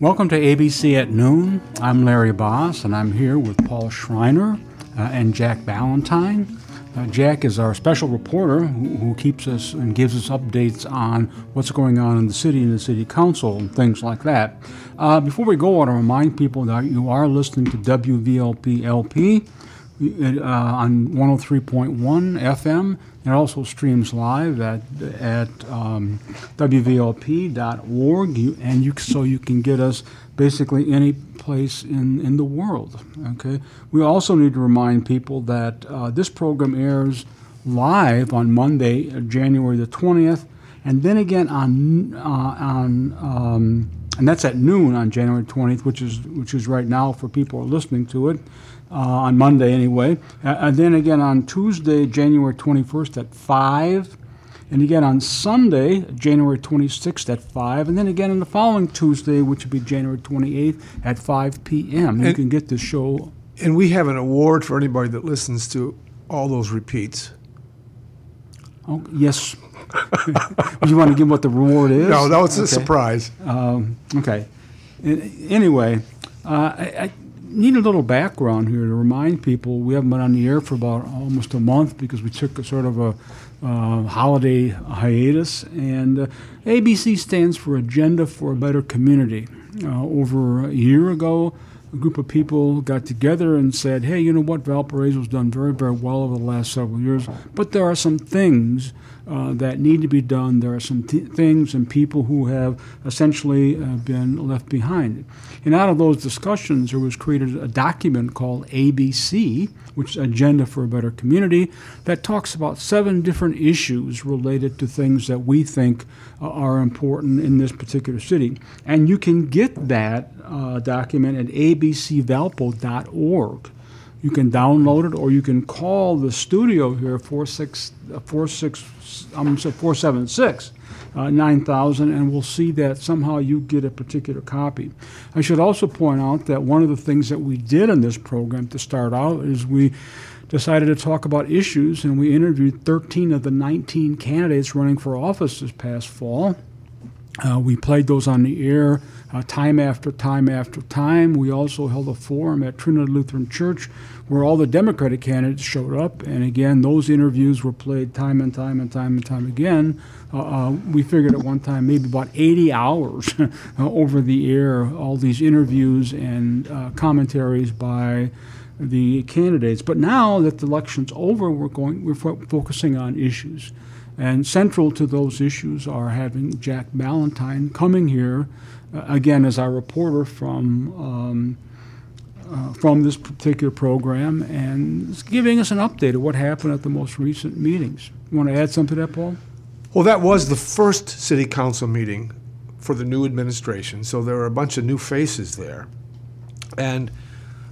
Welcome to ABC at Noon. I'm Larry Boss, and I'm here with Paul Schreiner uh, and Jack Ballantyne. Uh, Jack is our special reporter who, who, keeps us and gives us updates on what's going on in the city and the city council and things like that. Uh, before we go, I want to remind people that you are listening to WVLP LP uh, on 103.1 FM. It also streams live at at um, wvlp.org, you, and you so you can get us basically any place in, in the world. Okay. We also need to remind people that uh, this program airs live on Monday, January the 20th, and then again on uh, on um, and that's at noon on January 20th, which is which is right now for people listening to it uh, on Monday anyway, uh, and then again on Tuesday, January 21st at 5, and again on Sunday, January 26th at 5, and then again on the following Tuesday, which would be January 28th at 5 p.m. You And- can get the show. And we have an award for anybody that listens to all those repeats. Oh, yes. you want to give what the reward is? No, that was a surprise. Um, okay. Anyway, uh, I, I need a little background here to remind people we haven't been on the air for about almost a month because we took a sort of a uh, holiday hiatus. And uh, ABC stands for Agenda for a Better Community. Uh, over a year ago, a group of people got together and said, hey, you know what? Valparaiso Valparaiso's done very, very well over the last several years, but there are some things uh, that need to be done. There are some th- things and people who have essentially uh, been left behind. And out of those discussions, there was created a document called ABC, which is Agenda for a Better Community, that talks about seven different issues related to things that we think uh, are important in this particular city. And you can get that uh, document at abcvalpo.org. You can download it, or you can call the studio here uh, I'm sorry four seven six uh, nine thousand, and we'll see that somehow you get a particular copy. I should also point out that one of the things that we did in this program to start out is we decided to talk about issues, and we interviewed 13 of the 19 candidates running for office this past fall. Uh, we played those on the air uh, time after time after time. We also held a forum at Trinity Lutheran Church where all the Democratic candidates showed up. And again, those interviews were played time and time and time and time again. Uh, uh, we figured at one time maybe about 80 hours uh, over the air, all these interviews and uh, commentaries by the candidates. But now that the election's over, we're going we're fo- focusing on issues. And central to those issues are having Jack Ballantyne coming here again as our reporter from um, uh, from this particular program and giving us an update of what happened at the most recent meetings. You want to add something to that, Paul? Well, that was the first city council meeting for the new administration, so there were a bunch of new faces there. And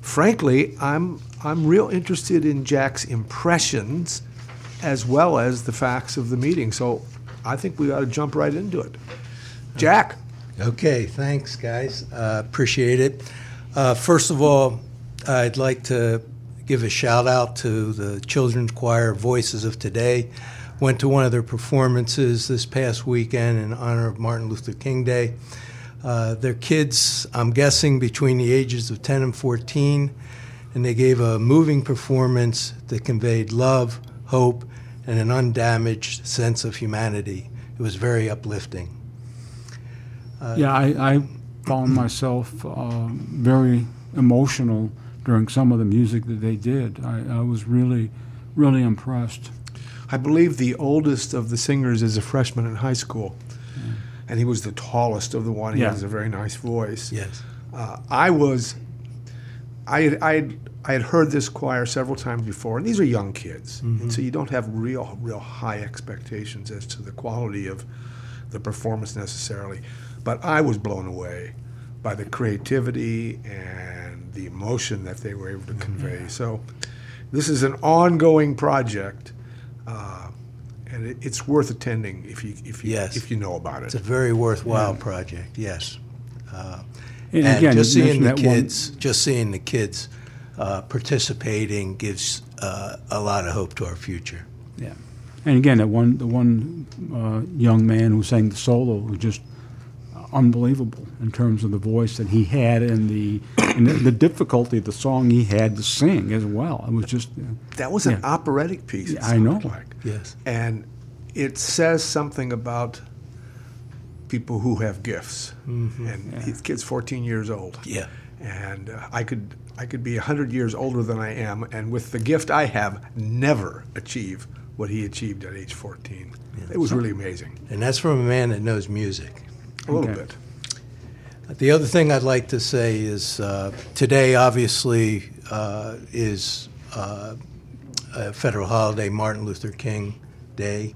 frankly, I'm I'm real interested in Jack's impressions as well as the facts of the meeting. So I think we ought to jump right into it. Jack, Okay, thanks, guys. Uh, appreciate it. Uh, first of all, I'd like to give a shout out to the children's choir Voices of Today. Went to one of their performances this past weekend in honor of Martin Luther King Day. Uh, their kids, I'm guessing, between the ages of 10 and 14, and they gave a moving performance that conveyed love, hope, and an undamaged sense of humanity. It was very uplifting. Yeah, I, I found myself uh, very emotional during some of the music that they did. I, I was really, really impressed. I believe the oldest of the singers is a freshman in high school, and he was the tallest of the one. He Yeah. has a very nice voice. Yes. Uh, I was, I had, I had, I had heard this choir several times before, and these are young kids, and so you don't have real, real high expectations as to the quality of the performance necessarily. But I was blown away by the creativity and the emotion that they were able to convey. So, this is an ongoing project, uh, and it, it's worth attending if you if you Yes. if you know about it. It's a very worthwhile project. Yes. Uh, And, and again, just you seeing the mentioned that one- kids, just seeing the kids uh, participating gives uh, a lot of hope to our future. Yeah, and again, that one the one uh, young man who sang the solo who just unbelievable in terms of the voice that he had and the and the, the difficulty of the song he had to sing as well. It was just uh, That was an operatic piece. Yeah, I know. Like. Yes. And it says something about people who have gifts. And his kid's 14 years old. Yeah. And uh, I could I could be 100 years older than I am, and with the gift I have, never achieve what he achieved at age 14. It was really amazing. And that's from a man that knows music. A little Okay. bit. The other thing I'd like to say is uh, today, obviously, uh, is uh, a federal holiday, Martin Luther King Day.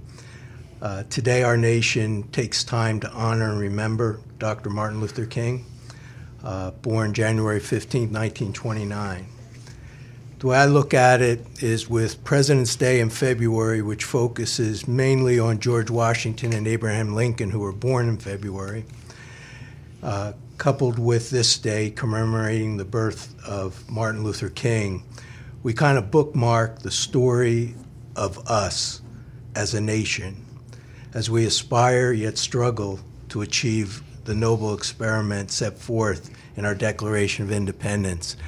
Uh, today, our nation takes time to honor and remember Dr. Martin Luther King, uh, born January 15, 1929. The way I look at it is with President's Day in February, which focuses mainly on George Washington and Abraham Lincoln, who were born in February uh, coupled with this day commemorating the birth of Martin Luther King, we kind of bookmark the story of us as a nation as we aspire yet struggle to achieve the noble experiment set forth in our Declaration of Independence.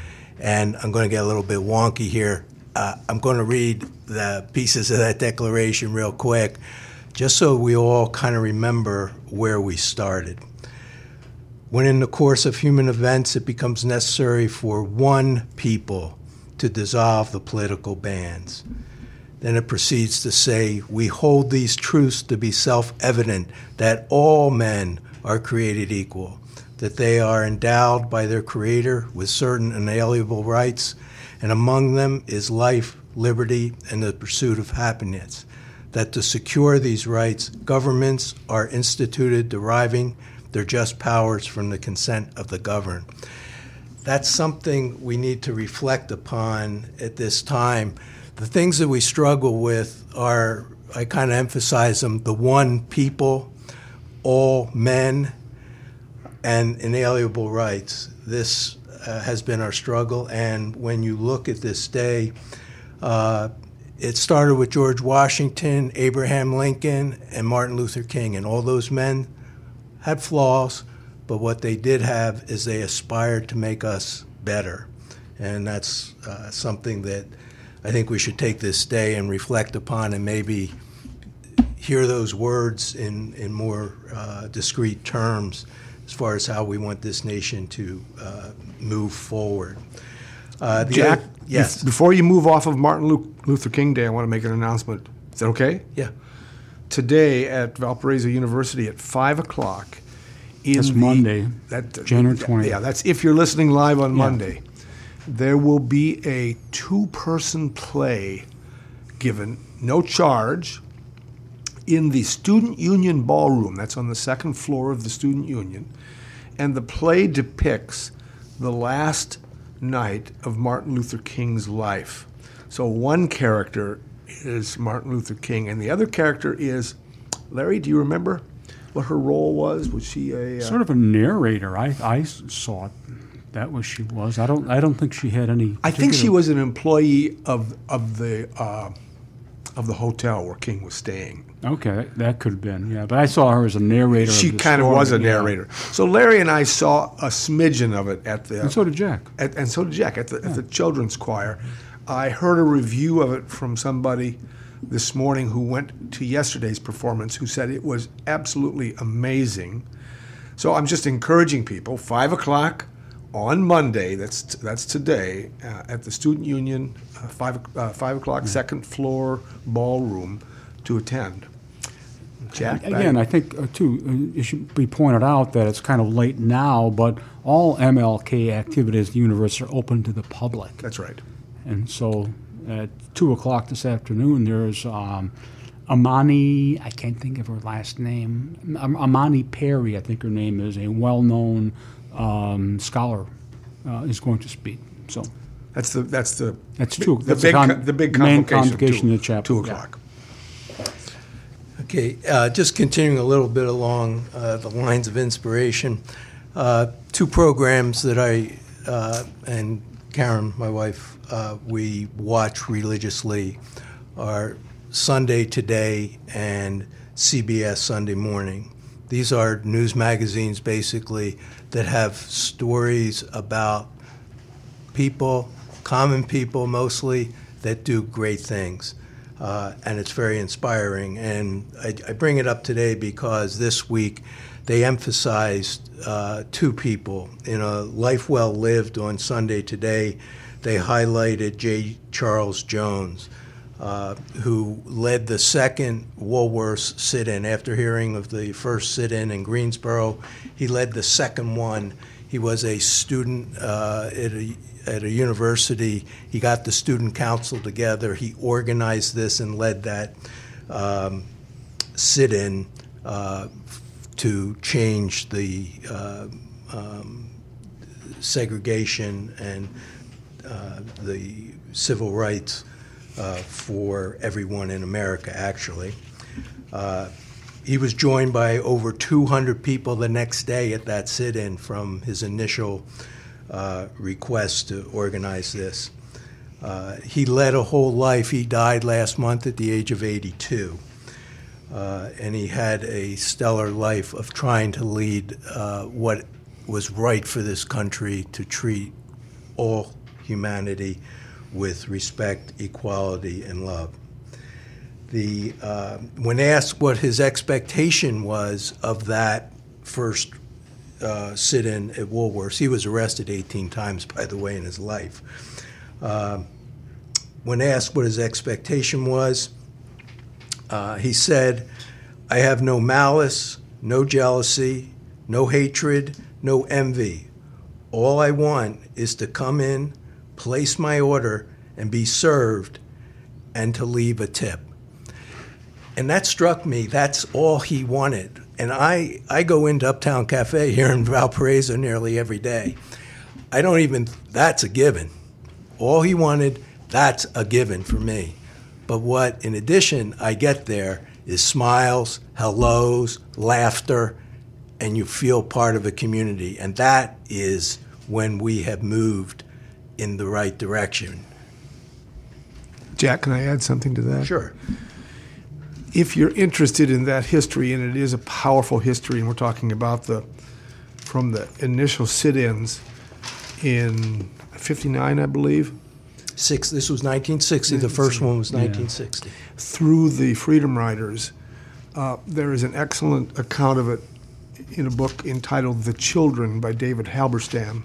And I'm going to get a little bit wonky here. Uh, I'm going to read the pieces of that declaration real quick, just so we all kind of remember where we started when in the course of human events it becomes necessary for one people to dissolve the political bands. Then it proceeds to say, We hold these truths to be self evident that all men are created equal, that they are endowed by their Creator with certain inalienable rights, and among them is life, liberty, and the pursuit of happiness. That to secure these rights, governments are instituted deriving their just powers from the consent of the governed. That's something we need to reflect upon at this time. The things that we struggle with are, I kind of emphasize them, the one people, all men, and inalienable rights. This uh, has been our struggle, and when you look at this day, uh, it started with George Washington, Abraham Lincoln, and Martin Luther King, and all those men had flaws, but what they did have is they aspired to make us better. And that's uh, something that I think we should take this day and reflect upon and maybe hear those words in, in more uh, discrete terms as far as how we want this nation to uh, move forward. Uh, the Jack, other- yes. before you move off of Martin Luther King Day, I want to make an announcement. Is that okay? Yeah. Today at Valparaiso University at 5 o'clock. in That's the- Monday, that- January yeah, 20th. Yeah, that's if you're listening live on Yeah. Monday. There will be a two person play given, no charge, in the Student Union Ballroom. That's on the second floor of the Student Union. And the play depicts the last night of Martin Luther King's life. So one character is Martin Luther King, and the other character is Larry. Do you remember what her role was? Was she a uh, sort of a narrator. I, I saw it. That was she was. I don't I don't think she had any. I think she was an employee of of the uh, of the hotel where King was staying. Okay, that could have been yeah. But I saw her as a narrator. She of the kind of was a yeah. narrator. So Larry and I saw a smidgen of it at the And so did Jack. at, and so did Jack at the, at the children's choir. I heard a review of it from somebody this morning who went to yesterday's performance who said it was absolutely amazing. So I'm just encouraging people. Five o'clock on Monday. That's that's today uh, at the Student Union. Uh, five uh, five o'clock, second floor ballroom, to attend. Jack, Again, I think uh, too uh, it should be pointed out that it's kind of late now, but all MLK activities at the university are open to the public. that's right. And so at two o'clock this afternoon, there's um, Imani, I can't think of her last name, Am- Imani Perry, I think her name is, a well known um, scholar, uh, is going to speak. So That's the that's the That's two- The that's big con- co- the big main two, in the chapel, Two yeah. o'clock. Okay, uh, just continuing a little bit along uh, the lines of inspiration. Uh, two programs that I uh, and Karen, my wife, uh, we watch religiously are Sunday Today and CBS Sunday Morning. these are news magazines basically that have stories about people, common people mostly, that do great things. Uh, and it's very inspiring. And I, I bring it up today because this week they emphasized uh, two people. In a Life Well Lived on Sunday today, they highlighted J. Charles Jones, uh, who led the second Woolworths sit in. After hearing of the first sit in in Greensboro, he led the second one. He was a student uh, at a at a university. He got the student council together. He organized this and led that um, sit in uh, to change the uh, um, segregation and uh, the civil rights uh, for everyone in America, actually. He was joined by over 200 people the next day at that sit in from his initial uh, request to organize this. Uh, he led a whole life. He died last month at the age of 82. Uh, and he had a stellar life of trying to lead uh, what was right for this country to treat all humanity with respect, equality, and love. The, uh, when asked what his expectation was of that first uh, sit in at Woolworths. He was arrested 18 times, by the way, in his life. Uh, when asked what his expectation was, uh, he said, I have no malice, no jealousy, no hatred, no envy. All I want is to come in, place my order, and be served, and to leave a tip. And that struck me. That's all he wanted and I, I go into Uptown Cafe here in Valparaiso nearly every day. I don't even, that's a given. All he wanted, that's a given for me. But what, in addition, I get there is smiles, hellos, laughter, and you feel part of a community. And that is when we have moved in the right direction. Jack, can I add something to that? Sure if you're interested in that history, and it is a powerful history, and we're talking about the from the initial sit-ins in '59, I believe. Six. This was 1960. The first one was 1960. Yeah. Through the Freedom Riders, uh, there is an excellent account of it in a book entitled "The Children" by David Halberstam.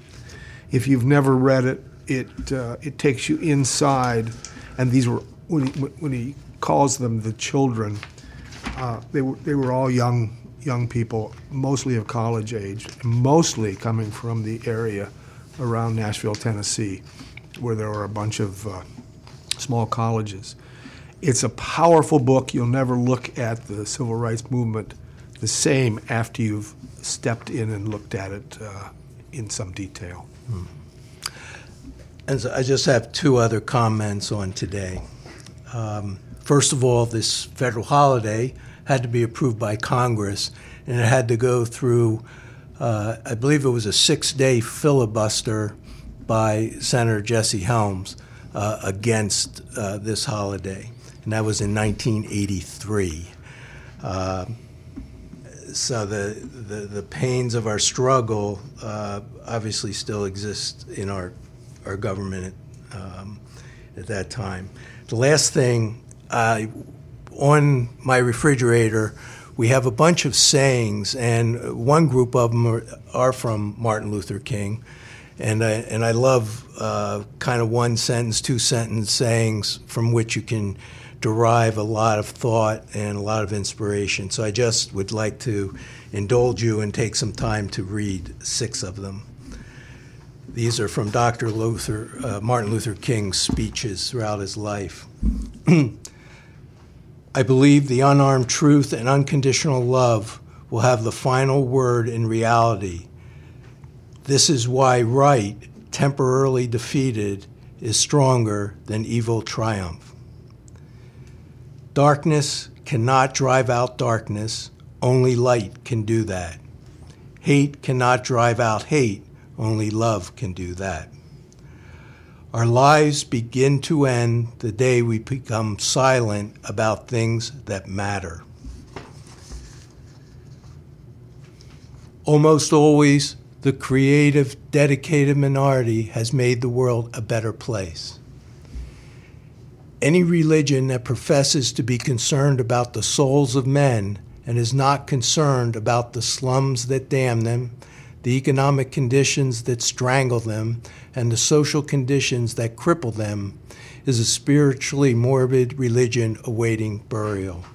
If you've never read it, it uh, it takes you inside, and these were when he, when he calls them the children. Uh, they were they were all young young people, mostly of college age, mostly coming from the area around Nashville, Tennessee, where there were a bunch of uh, small colleges. It's a powerful book. You'll never look at the civil rights movement the same after you've stepped in and looked at it uh, in some detail. Hmm. And so I just have two other comments on today. Um, First of all, this federal holiday had to be approved by Congress, and it had to go through, uh, I believe it was a six day filibuster by Senator Jesse Helms uh, against uh, this holiday, and that was in 1983. Uh, so the, the, the, pains of our struggle uh, obviously still exist in our, our government um, at that time. The last thing uh, on my refrigerator, we have a bunch of sayings, and one group of them are, are from Martin Luther King. And I, and I love uh, kind of one sentence, two sentence sayings from which you can derive a lot of thought and a lot of inspiration. So I just would like to indulge you and take some time to read six of them. These are from Dr. Luther, uh, Martin Luther King's speeches throughout his life. I believe the unarmed truth and unconditional love will have the final word in reality. This is why right, temporarily defeated, is stronger than evil triumph. Darkness cannot drive out darkness, only light can do that. Hate cannot drive out hate, only love can do that. Our lives begin to end the day we become silent about things that matter. Almost always, the creative, dedicated minority has made the world a better place. Any religion that professes to be concerned about the souls of men and is not concerned about the slums that damn them, the economic conditions that strangle them, and the social conditions that cripple them is a spiritually morbid religion awaiting burial.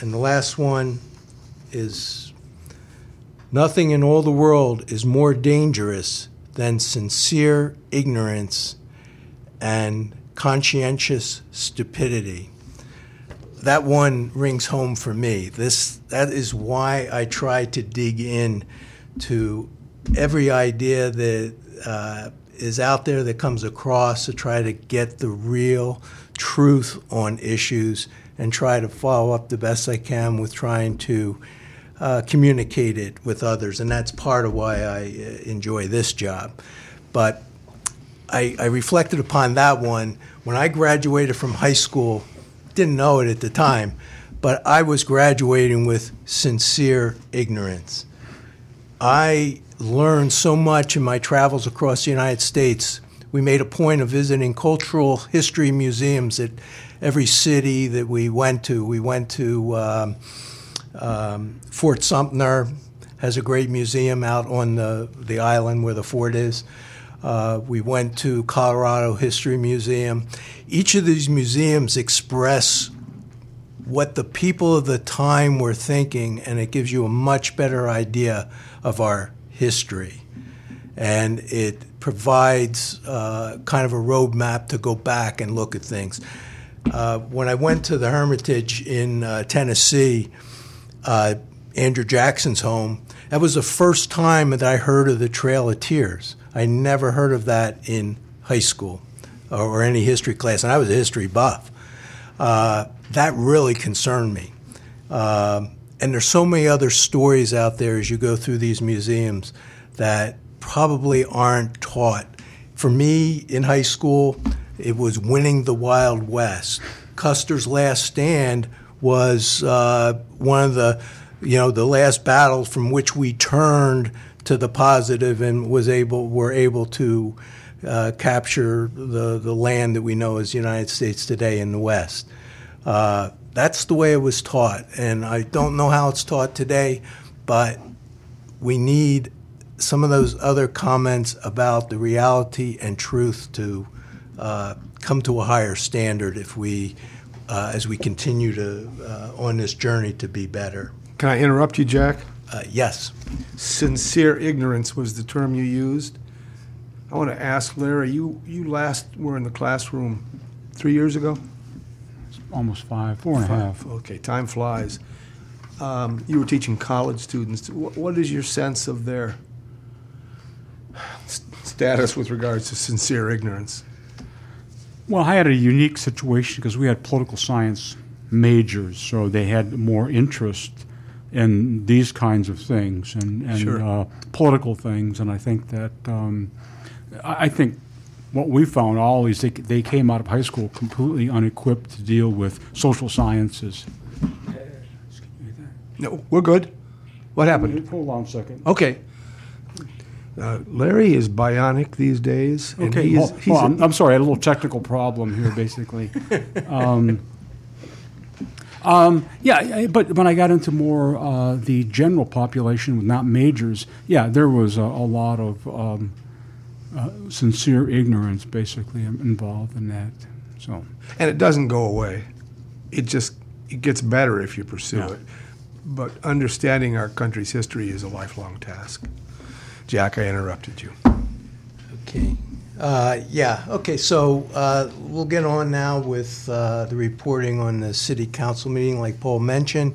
And the last one is nothing in all the world is more dangerous than sincere ignorance and conscientious stupidity. That one rings home for me. This that is why I try to dig in to every idea that uh, is out there that comes across to try to get the real truth on issues and try to follow up the best I can with trying to uh, communicate it with others. And that's part of why I uh, enjoy this job. But I, I reflected upon that one when I graduated from high school. Didn't know it at the time, but I was graduating with sincere ignorance. I learned so much in my travels across the United States. We made a point of visiting cultural history museums at every city that we went to. We went to um, um, Fort Sumter, has a great museum out on the, the island where the fort is. Uh, we went to Colorado History Museum. Each of these museums express what the people of the time were thinking, and it gives you a much better idea of our history. And it provides uh, kind of a roadmap to go back and look at things. Uh, when I went to the Hermitage in uh, Tennessee, uh, Andrew Jackson's home, that was the first time that I heard of the Trail of Tears. I never heard of that in high school or, or any history class, and I was a history buff. That really concerned me. Um, and there's so many other stories out there as you go through these museums that probably aren't taught. For me in high school, it was winning the Wild West. Custer's Last Stand was uh, one of the, you know, the last battles from which we turned to the positive and was able were able to uh, capture the the land that we know as the United States today in the West. Uh, that's the way it was taught, and I don't know how it's taught today, but we need some of those other comments about the reality and truth to uh, come to a higher standard if we, uh, as we continue to uh, on this journey to be better. Can I interrupt you, Jack? Uh, yes. Sincere ignorance was the term you used. I want to ask Larry, you, you last were in the classroom three years ago? Almost five, four and a half. Okay, time flies. Um, you were teaching college students. Wh- What is your sense of their s- status with regards to sincere ignorance? Well, I had a unique situation because we had political science majors, so they had more interest in these kinds of things and, and Sure. uh, political things. And I think that um, I, I think what we found all is they, they came out of high school completely unequipped to deal with social sciences. No, we're good. What happened? Hold on a second. Okay. Uh, Larry is bionic these days. and Okay, he is- hold- he's hold a- on. I'm sorry, I had a little technical problem here, basically. um, um, yeah, but when I got into more uh, the general population, with not majors, yeah, there was a, a lot of um, uh, sincere ignorance, basically, involved in that. So, and it doesn't go away. It just it gets better if you pursue Yeah. it. But understanding our country's history is a lifelong task. Jack, I interrupted you. Okay. Uh, yeah, okay, so uh, we'll get on now with uh, the reporting on the city council meeting, like Paul mentioned.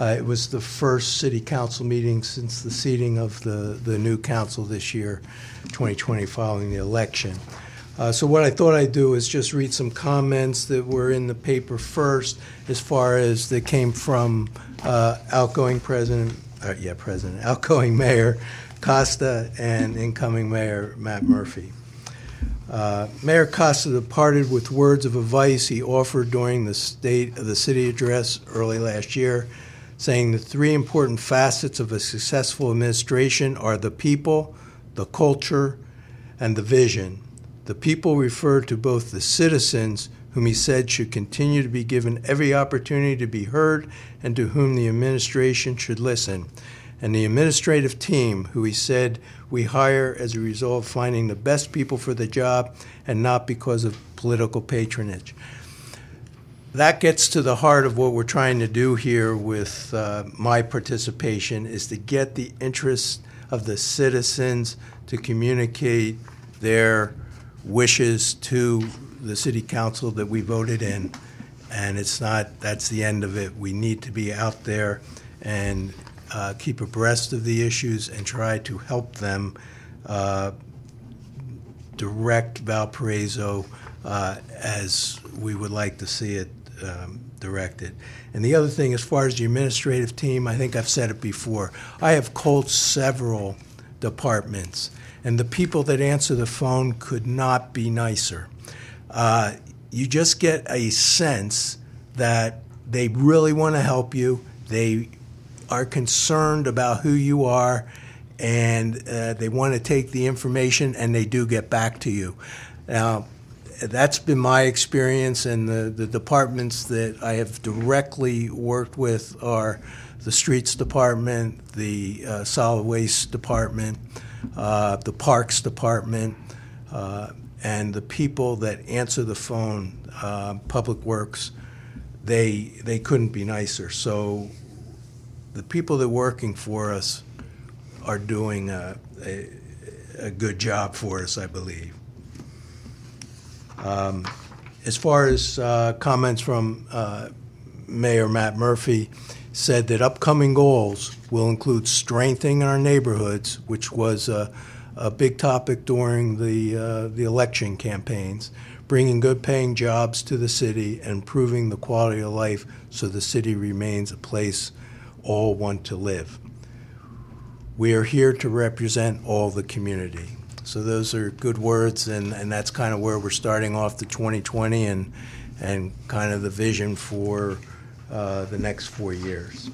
Uh, It was the first city council meeting since the seating of the, the new council this year, 2020, following the election. Uh, So what I thought I'd do is just read some comments that were in the paper first, as far as that came from uh, outgoing president, uh, yeah, president, outgoing mayor Costas and incoming mayor Matt Murphy. Uh, Mayor Costas departed with words of advice he offered during the state of the city address early last year saying the three important facets of a successful administration are the people, the culture, and the vision. The people refer to both the citizens, whom he said should continue to be given every opportunity to be heard and to whom the administration should listen, and the administrative team, who he said we hire as a result of finding the best people for the job and not because of political patronage. That gets to the heart of what we're trying to do here with uh, my participation is to get the interests of the citizens to communicate their wishes to the city council that we voted in. And it's not, that's the end of it. We need to be out there and uh, keep abreast of the issues and try to help them uh, direct Valparaiso uh, as we would like to see it um, directed. And the other thing, as far as the administrative team, I think I've said it before. I have called several departments, and the people that answer the phone could not be nicer. Uh, you just get a sense that they really want to help you. They are concerned about who you are, and uh, they want to take the information, and they do get back to you. Now, that's been my experience, and the, the departments that I have directly worked with are the streets department, the uh, solid waste department, uh, the parks department, uh, and the people that answer the phone, uh, Public Works. They they couldn't be nicer. So the people that are working for us are doing a, a, a good job for us, I believe. Um, as far as uh, comments from uh, Mayor Matt Murphy, said that upcoming goals will include strengthening our neighborhoods, which was a, a big topic during the uh, the election campaigns, bringing good-paying jobs to the city, and improving the quality of life so the city remains a place all want to live. We are here to represent all the community. So those are good words, and, and that's kind of where we're starting off the 2020 and, and kind of the vision for uh, the next four years.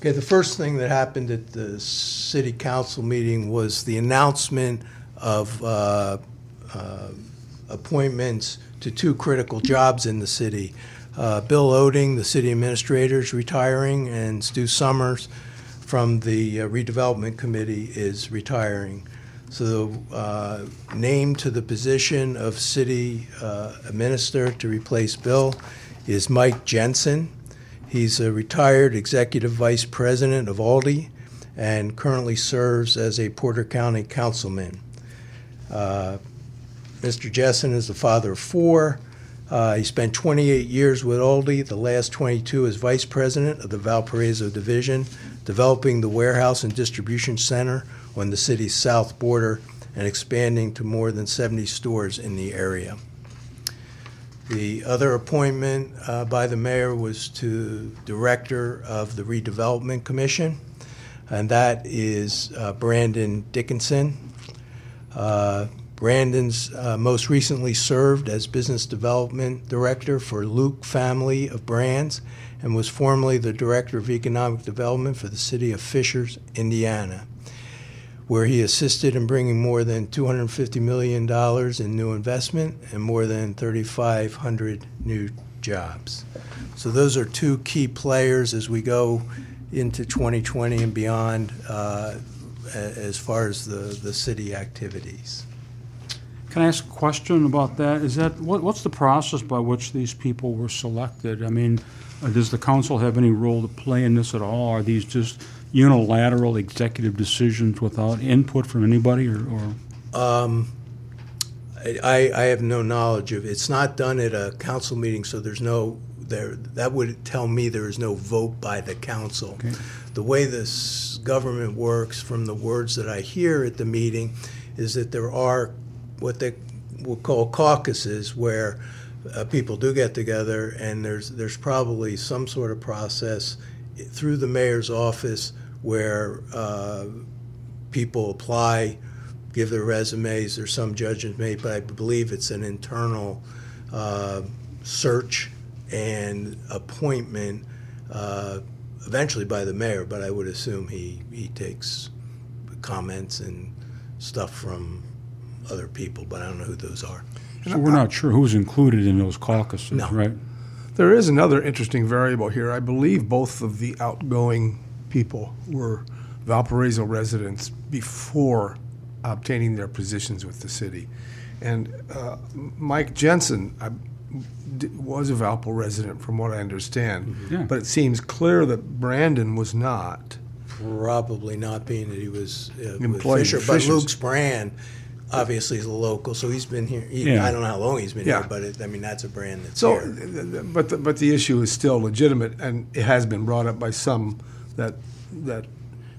Okay, the first thing that happened at the city council meeting was the announcement of uh, uh, appointments to two critical jobs in the city. Uh, Bill Oeding, the city administrator, is retiring, and Stu Summers from the uh, redevelopment committee is retiring. So, uh, named to the position of city uh, administrator to replace Bill is Mike Jessen. He's a retired executive vice president of Aldi and currently serves as a Porter County councilman. Uh, Mr. Jessen is the father of four. Uh, he spent 28 years with Aldi, the last 22 as vice president of the Valparaiso division, developing the warehouse and distribution center on the city's south border and expanding to more than 70 stores in the area. The other appointment uh, by the mayor was to director of the redevelopment commission, and that is uh, Brandon Dickinson. Uh, Brandon's uh, most recently served as business development director for Luke Family of Brands and was formerly the director of economic development for the city of Fishers, Indiana where he assisted in bringing more than $250 million in new investment and more than 3,500 new jobs. So those are two key players as we go into 2020 and beyond uh, as far as the, the city activities. Can I ask a question about that? Is that, what, what's the process by which these people were selected? I mean, uh, does the council have any role to play in this at all? Are these just unilateral executive decisions without input from anybody or, or? Um, I, I have no knowledge of, it's not done at a council meeting, so there's no, there, that would tell me there is no vote by the council. Okay. The way this government works, from the words that I hear at the meeting, is that there are what they will call caucuses where uh, people do get together and there's there's probably some sort of process through the mayor's office where uh, people apply, give their resumes. There's some judgments made, but I believe it's an internal uh, search and appointment uh, eventually by the mayor, but I would assume he, he takes comments and stuff from other people, but I don't know who those are. So we're not sure who's included in those caucuses, No. right? There is another interesting variable here. I believe both of the outgoing people were Valparaiso residents before obtaining their positions with the city. And uh, Mike Jessen I, d- was a Valpo resident, from what I understand. Yeah. But it seems clear that Brandon was not. Probably not being that he was uh, with Employed Fisher, but Luke's brand obviously is a local, so he's been here. He, Yeah. I don't know how long he's been Yeah. here, but it, I mean that's a brand that's So, here. th- th- but the, but the issue is still legitimate, and it has been brought up by some that that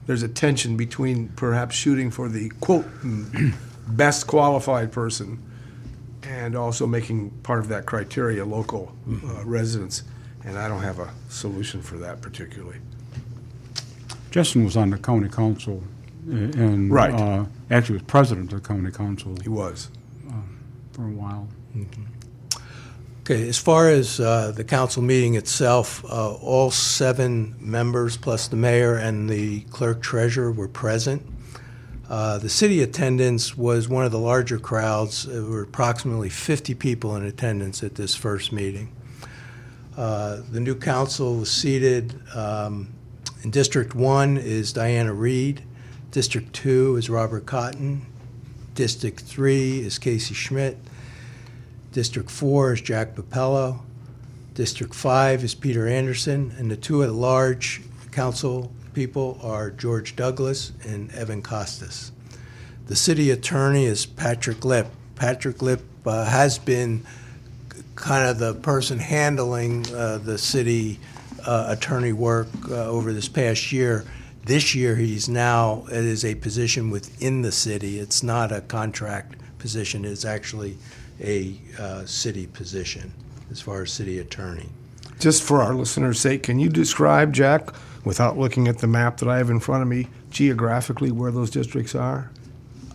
there's a tension between perhaps shooting for the quote mm, best qualified person, and also making part of that criteria local uh, residents. And I don't have a solution for that particularly. Jessen was on the county council and. Right. uh, Actually was president of the county council He was. for a while. Okay, as far as uh, the council meeting itself, uh, all seven members, plus the mayor and the clerk treasurer, were present. Uh, The city attendance was one of the larger crowds. There were approximately 50 people in attendance at this first meeting. Uh, The new council was seated, um, in District 1 is Diana Reed, District 2 is Robert Cotton, District 3 is Casey Schmidt, District 4 is Jack Papello. District 5 is Peter Anderson. And the two at-large council people are George Douglas and Evan Costas. The city attorney is Patrick Lyp. Patrick Lyp uh, has been kind of the person handling uh, the city uh, attorney work uh, over this past year. This year, he's now, it is a position within the city. It's not a contract position, it's actually a uh, city position as far as city attorney. Just for our listeners' sake, can you describe, Jack, without looking at the map that I have in front of me, geographically where those districts are?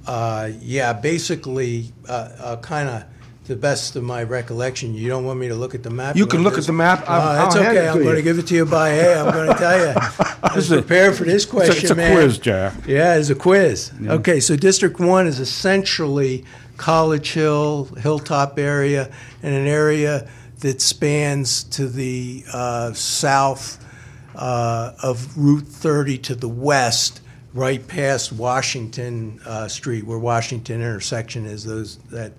Uh, yeah, basically, uh, uh, kind of, the best of my recollection, you don't want me to look at the map? You can look at the map. Uh, That's I'll hand okay, I'm going to give it to you by, hey, I'm going to tell you. I was prepared for this It's a- question, It's a man. quiz, Jack. Yeah, it's a quiz. Okay, so District One is essentially College Hill, Hilltop area, and an area that spans to the uh, south uh, of Route 30 to the west, right past Washington uh, Street, where Washington intersection is. Those that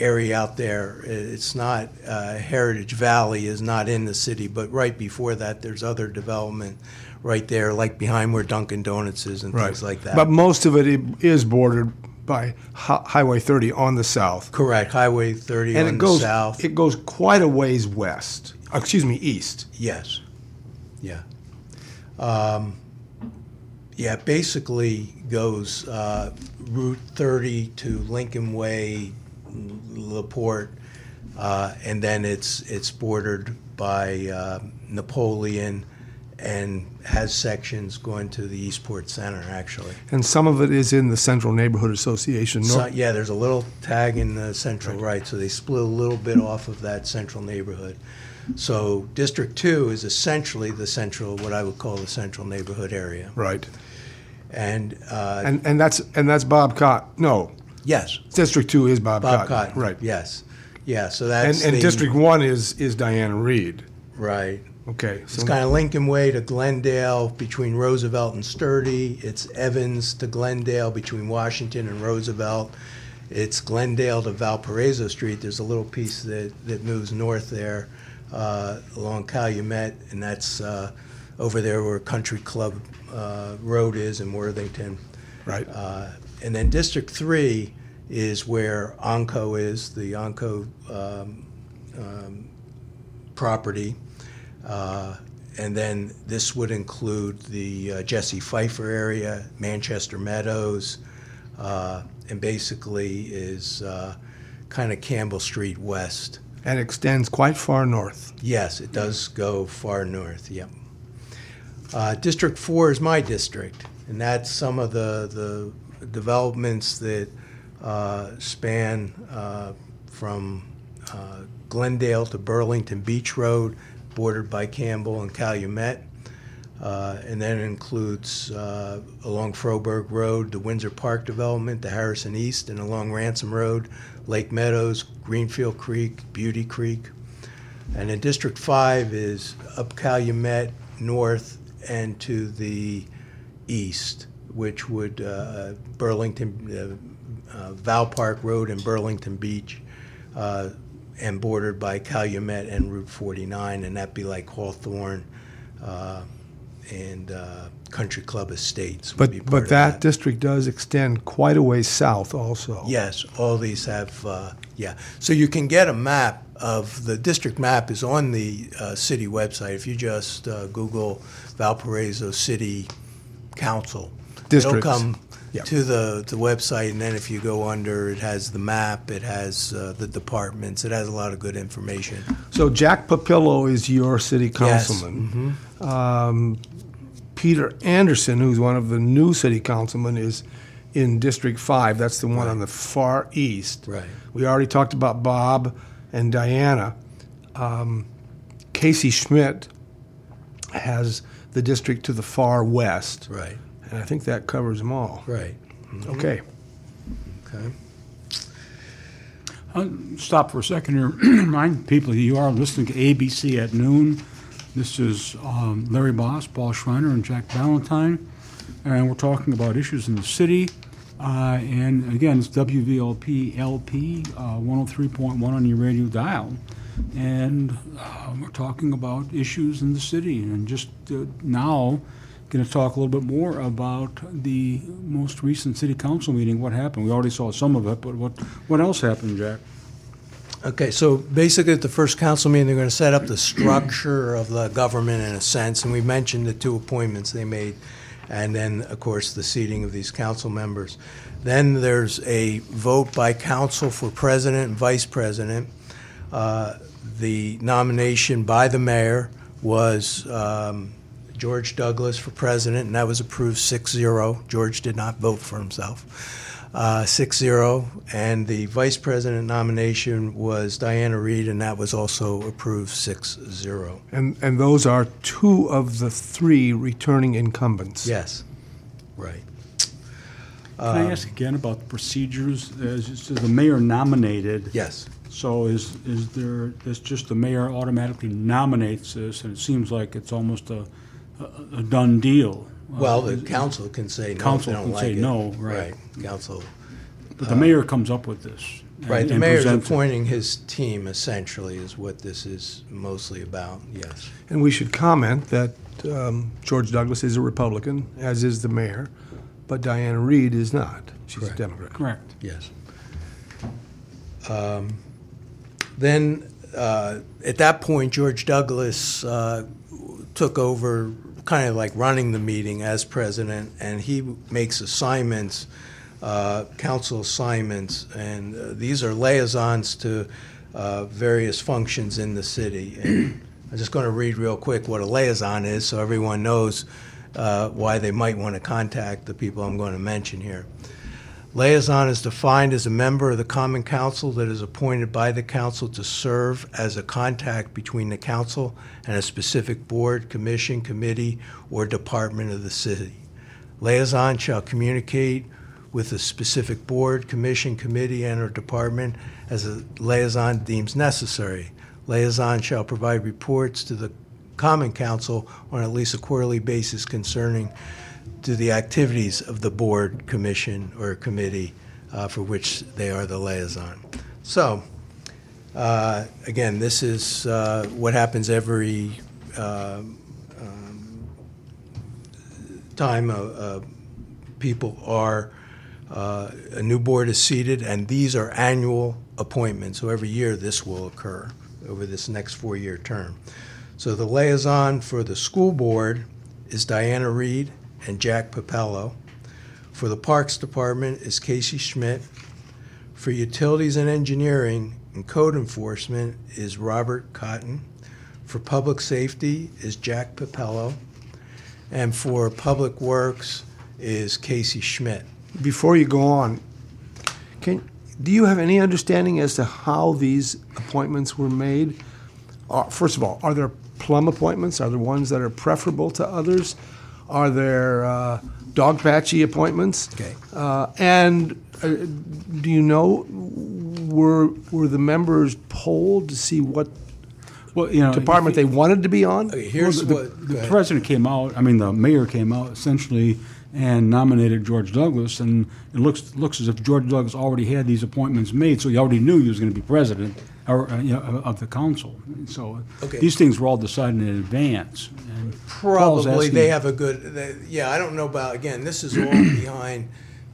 area out there. It's not uh, Heritage Valley is not in the city, but right before that, there's other development right there, like behind where Dunkin' Donuts is and things like that. But most of it is bordered by Hi- Highway 30 on the south. Correct, Highway 30 And on it goes, the south. it goes quite a ways west, uh, excuse me, east. Yes, yeah. Um, Yeah, basically goes uh, Route 30 to Lincoln Way, LaPorte, uh, and then it's, it's bordered by uh, Napoleon and has sections going to the Eastport Center, actually. And some of it is in the Central Neighborhood Association. So, yeah, there's a little tag in the central right, so they split a little bit off of that central neighborhood. So District Two is essentially the central, what I would call the central neighborhood area. Right. And, uh, And, and that's, and that's Bob Cott, no, yes, District 2 is Bob Bob Cotton. Cotton. Right. Yes, yeah, so that's and the- District 1 is, is Diana Reed. Right. Okay. So It's kind of Lincoln Way to Glendale between Roosevelt and Sturdy. It's Evans to Glendale between Washington and Roosevelt. It's Glendale to Valparaiso Street. There's a little piece that, that moves north there uh, along Calumet, and that's uh, over there where Country Club uh, Road is in Worthington. Right. Uh, And then District Three is where Onco is, the Onco um, um, property. Uh, And then this would include the uh, Jesse Pfeiffer area, Manchester Meadows, uh, and basically is kind of Campbell Street West. And extends quite far north. Yes, it does go far north, yep. Uh, District Four is my district, and that's some of the, the developments that uh, span uh, from uh, Glendale to Burlington Beach Road, bordered by Campbell and Calumet. Uh, and then includes uh, along Froberg Road, the Windsor Park development, the Harrison East, and along Ransom Road, Lake Meadows, Greenfield Creek, Beauty Creek. And then District 5 is up Calumet north and to the east, which would uh, Burlington, uh, uh, Vale Park Road and Burlington Beach, uh, and bordered by Calumet and Route 49, and that'd be like Hawthorne uh, and uh, Country Club Estates. But, but of that district does extend quite a ways south also. Yes, all these have, uh, yeah. So you can get a map of, the district map is on the uh, city website. If you just uh, Google Valparaiso City Council. Districts. It'll come Yeah. to the, the website, and then if you go under, it has the map, it has uh, the departments, it has a lot of good information. So Jack Papillo is your city Yes. Mm-hmm. councilman. Um, Peter Anderson, who's one of the new city councilmen, is in District Five. That's the one on the far east. Right. We already talked about Bob and Diana. Um, Casey Schmidt has the district to the far west, Right, and I think that covers them all. right. Okay. Okay. Uh, Stop for a second here. Remind people, you are listening to ABC at noon. This is um, Larry Boss, Paul Schreiner, and Jack Valentine, and we're talking about issues in the city. Uh, And again, it's WVLP LP, uh, 103.1 on your radio dial. And uh, we're talking about issues in the city, and just uh, now, going to talk a little bit more about the most recent city council meeting, what happened. We already saw some of it, but what, what else happened, Jack? Okay, so basically at the first council meeting, they're going to set up the structure of the government in a sense, and we mentioned the two appointments they made, and then, of course, the seating of these council members. Then there's a vote by council for president and vice president. Uh, The nomination by the mayor was um, George Douglas for president, and that was approved 6-0. George did not vote for himself. Uh, 6-0. And the vice president nomination was Diana Reed, and that was also approved 6-0. And, and those are two of the three returning incumbents. Yes, right. Can I ask again about the procedures? As the mayor nominated. Yes. So is, is there, it's just the mayor automatically nominates this, and it seems like it's almost a, a- a done deal. Well, Uh, the council can say no if Council they don't can like say it. no, right. Council, But the mayor comes up with this. and- right, the and mayor's presents it. appointing his team essentially is what this is mostly about, yes. And we should comment that um, George Douglas is a Republican, as is the mayor, but Diana Reed is not. She's a Correct. Democrat. Correct. Yes. Um, Then, uh, at that point, George Douglas uh, took over, kind of like running the meeting as president, and he makes assignments, uh, council assignments, and uh, these are liaisons to uh, various functions in the city. And I'm just going to read real quick what a liaison is, so everyone knows uh, why they might want to contact the people I'm going to mention here. Liaison is defined as a member of the Common Council that is appointed by the council to serve as a contact between the council and a specific board, commission, committee, or department of the city. Liaison shall communicate with a specific board, commission, committee, and or department as a liaison deems necessary. Liaison shall provide reports to the Common Council on at least a quarterly basis concerning to the activities of the board, commission, or committee uh, for which they are the liaison. So, uh, again, this is uh, what happens every uh, um, time uh, uh, people are, a new board is seated, and these are annual appointments. So every year this will occur over this next four-year term. So the liaison for the school board is Diana Reed and Jack Papello. For the Parks Department is Casey Schmidt. For Utilities and Engineering and Code Enforcement is Robert Cotton. For Public Safety is Jack Papello. And for Public Works is Casey Schmidt. Before you go on, can, do you have any understanding as to how these appointments were made? Uh, First of all, are there plum appointments? Are there ones that are preferable to others? Are there uh, dog patchy appointments? Okay. Uh, and uh, do you know were were the members polled to see what Well, you know, department they wanted to be on? Okay, Well, the, what. go the president came out. I mean, the mayor came out essentially and nominated George Douglas, and it looks looks as if George Douglas already had these appointments made, so he already knew he was going to be president or uh, you know, of the council. So Okay. these things were all decided in advance. And Probably asking- they have a good. They, yeah, I don't know about. Again, this is all behind.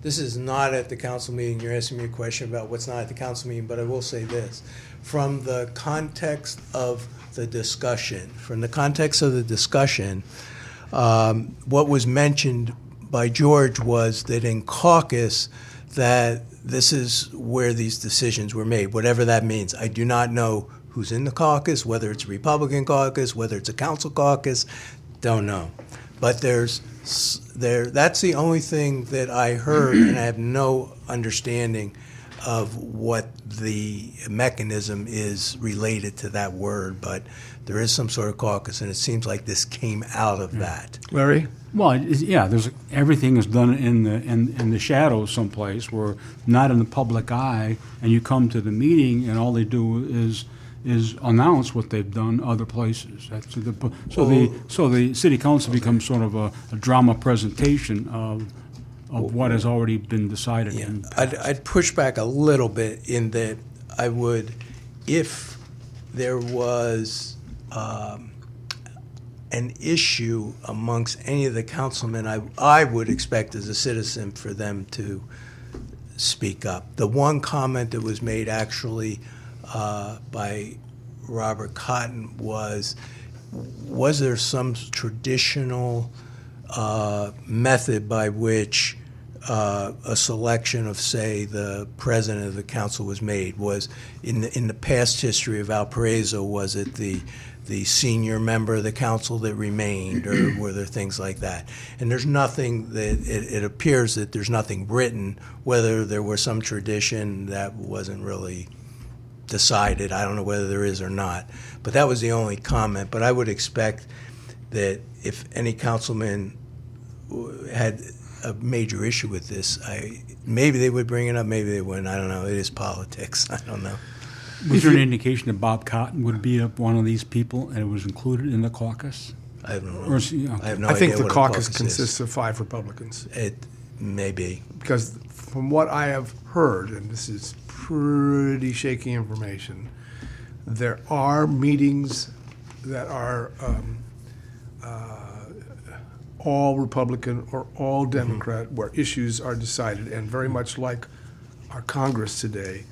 This is not at the council meeting. You're asking me a question about what's not at the council meeting, but I will say this: from the context of the discussion, from the context of the discussion, um, what was mentioned by George was that in caucus, that this is where these decisions were made, whatever that means. I do not know who's in the caucus, whether it's a Republican caucus, whether it's a council caucus, don't know. But there's there. That's the only thing that I heard, and I have no understanding of what the mechanism is related to that word. But there is some sort of caucus, and it seems like this came out of hmm. that. Larry? Well, it is- yeah, there's, everything is done in the, in, in the shadows someplace where not in the public eye, and you come to the meeting and all they do is, is announce what they've done other places. That's the, so the, so the city council becomes sort of a, a drama presentation of, of what has already been decided. Yeah, and I'd, I'd push back a little bit in that I would, if there was um, an issue amongst any of the councilmen, I, I would expect as a citizen for them to speak up. The one comment that was made actually uh, by Robert Cotton was, was there some traditional uh, method by which uh, a selection of, say, the president of the council was made? Was in the, in the past history of Valparaiso, was it the the senior member of the council that remained, or were there things like that? And there's nothing that it, it appears that there's nothing written whether there was some tradition that wasn't really decided. I don't know whether there is or not, but that was the only comment. But I would expect that if any councilman had a major issue with this, I maybe they would bring it up, maybe they wouldn't. I don't know. It is politics. I don't know. Was there an indication that Bob Cotton would be one of these people and it was included in the caucus? I don't know. Or is he- I have no I think the what a caucus is. consists of five Republicans. It may be. Because from what I have heard, and this is pretty shaky information, there are meetings that are um, uh, all Republican or all Democrat, where issues are decided, and very much like our Congress today,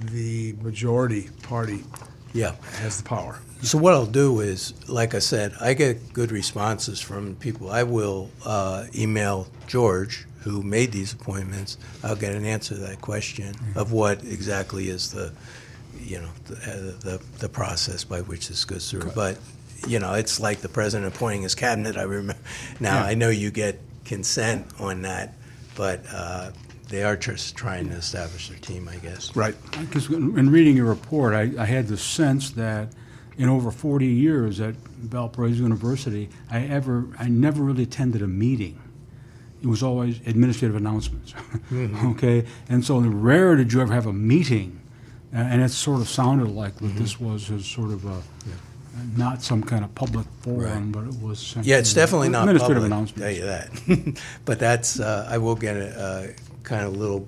the majority party Yeah. has the power. So what I'll do is, like I said, I get good responses from people. I will uh, email George, who made these appointments. I'll get an answer to that question of what exactly is the, you know, the, uh, the the process by which this goes through. But you know, it's like the president appointing his cabinet. I remember. Now Yeah. I know you get consent on that, but uh, they are just trying to establish their team, I guess. Right. Because in reading your report, I, I had the sense that in over 40 years at Valparaiso University, I ever, I never really attended a meeting. It was always administrative announcements, okay? And so rare did you ever have a meeting, uh, and it sort of sounded like that this was a sort of a, not some kind of public forum, but it was. Yeah, it's definitely not Administrative public, announcements. tell you that. But that's, uh, I will get a, kind of little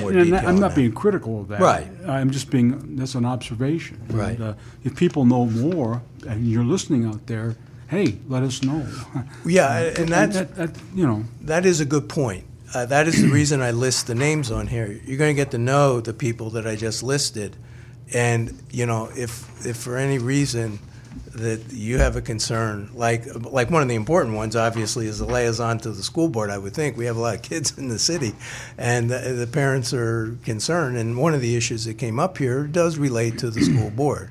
more And detail I'm not being critical of that. Right. I'm just being, that's an observation. And, Right. uh, If people know more, and you're listening out there, hey, let us know. Yeah, and that's, That- that- You know, that is a good point. Uh, that is the reason I list the names on here. You're going to get to know the people that I just listed. And, you know, if, if for any reason that you have a concern, like, like one of the important ones, obviously, is the liaison to the school board, I would think. We have a lot of kids in the city, and the, the parents are concerned. And one of the issues that came up here does relate to the school board.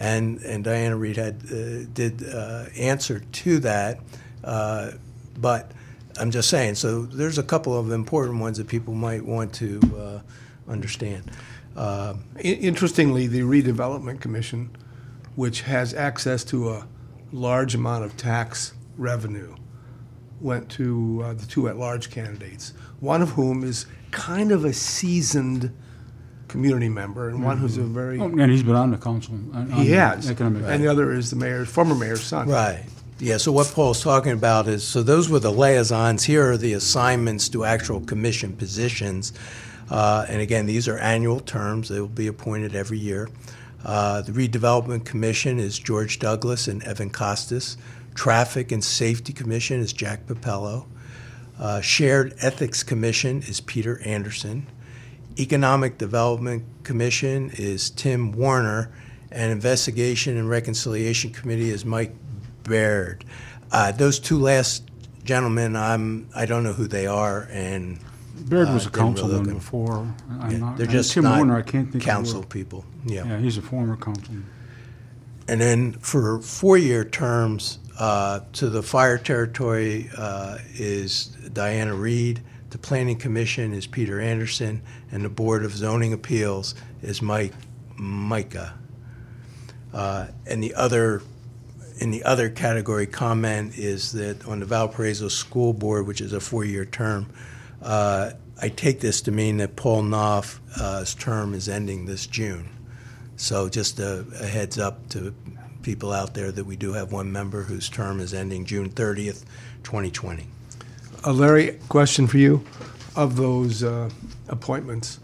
And, and Diana Reed had, uh, did uh, answer to that. Uh, but I'm just saying, so there's a couple of important ones that people might want to uh, understand. Um, Interestingly, the redevelopment commission, which has access to a, large amount of tax revenue went to uh, the two at-large candidates, one of whom is kind of a seasoned community member, and one who's a very Oh, And he's been on the council. on- on he the has, Economic. and the other is the mayor, former mayor's son. Right. Yeah, so what Paul's talking about is, so those were the liaisons. Here are the assignments to actual commission positions. Uh, and again, these are annual terms. They will be appointed every year. Uh, the Redevelopment Commission is George Douglas and Evan Costas. Traffic and Safety Commission is Jack Papello. Uh, Shared Ethics Commission is Peter Anderson. Economic Development Commission is Tim Warner, and Investigation and Reconciliation Committee is Mike Baird. Uh, those two last gentlemen, I'm I don't know who they are, and Baird uh, was a didn't really councilman before. I'm yeah, not- they're just Tim not Warner, I can't think of council people. Yeah. Yeah, he's a former councilman. And then for four-year terms, uh, to the fire territory uh, is Diana Reed, the Planning Commission is Peter Anderson, and the Board of Zoning Appeals is Mike Micah. Uh, And the other, in the other category comment is that on the Valparaiso School Board, which is a four-year term, uh, I take this to mean that Paul Knopf's term is ending this June. So just a, a heads up to people out there that we do have one member whose term is ending June 30th, 2020. Uh, Larry, question for you. Of those uh, appointments,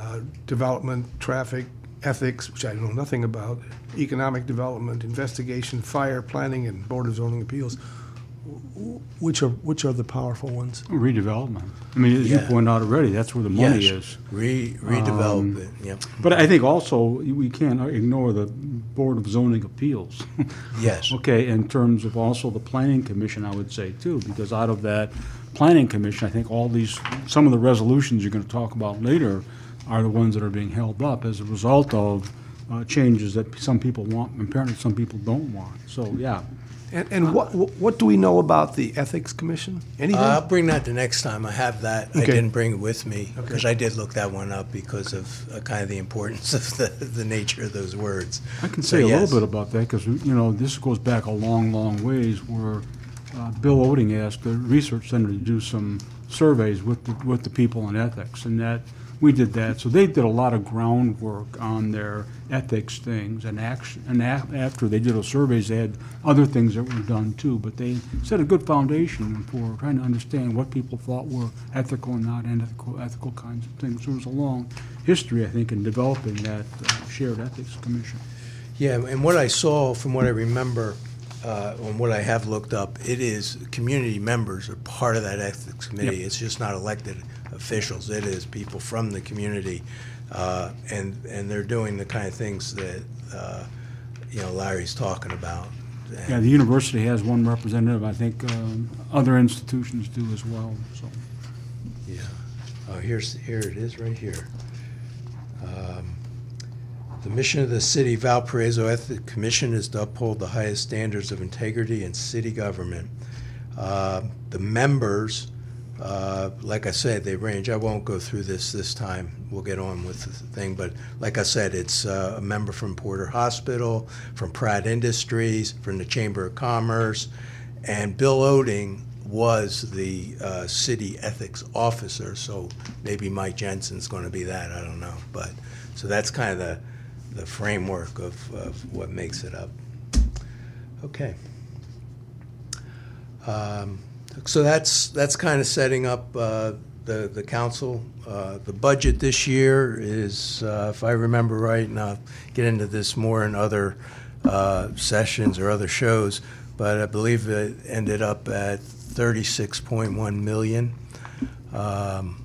uh, development, traffic, ethics, which I know nothing about, economic development, investigation, fire, planning, and Board of Zoning Appeals, which are, which are the powerful ones? Redevelopment. I mean, as you Yeah. pointed out already, that's where the money Yes. is. Re, redevelop Um, it, yep. But I think also, we can't ignore the Board of Zoning Appeals. Yes. Okay, in terms of also the Planning Commission, I would say too, because out of that Planning Commission, I think all these, some of the resolutions you're gonna talk about later are the ones that are being held up as a result of uh, changes that some people want, and apparently some people don't want. So, yeah, And, and what, what do we know about the Ethics Commission? Anything? Uh, I'll bring that the next time. I have that. I didn't bring it with me because I did look that one up because of uh, kind of the importance of the, the nature of those words. I can So, say a yes. little bit about that, because, you know, this goes back a long, long ways, where uh, Bill Oeding asked the Research Center to do some surveys with, the with the people in ethics, and that, we did that. So they did a lot of groundwork on their ethics things, and action, and a- after they did those surveys, they had other things that were done too, but they set a good foundation for trying to understand what people thought were ethical and not unethical, ethical kinds of things. It was a long history, I think, in developing that uh, shared ethics commission. Yeah, and what I saw, from what I remember, uh, and what I have looked up, it is community members are part of that ethics committee. Yep. It's just not elected officials. It is people from the community, uh, and and they're doing the kind of things that uh, you know Larry's talking about. And- Yeah, the university has one representative, I think um, other institutions do as well, so. Yeah. Oh, here's, here it is, right here. Um, The mission of the city Valparaiso Ethics Commission is to uphold the highest standards of integrity in city government. Uh, The members, uh, like I said, they range, I won't go through this this time, we'll get on with the thing, but like I said, it's uh, a member from Porter Hospital, from Pratt Industries, from the Chamber of Commerce, and Bill Oeding was the uh, city ethics officer, so maybe Mike Jessen's going to be that, I don't know. But, so that's kind of the, the framework of, of what makes it up. Okay. Um, So that's, that's kind of setting up uh, the, the council. Uh, The budget this year is, uh, if I remember right, and I'll get into this more in other uh, sessions or other shows, but I believe it ended up at 36.1 million. Um,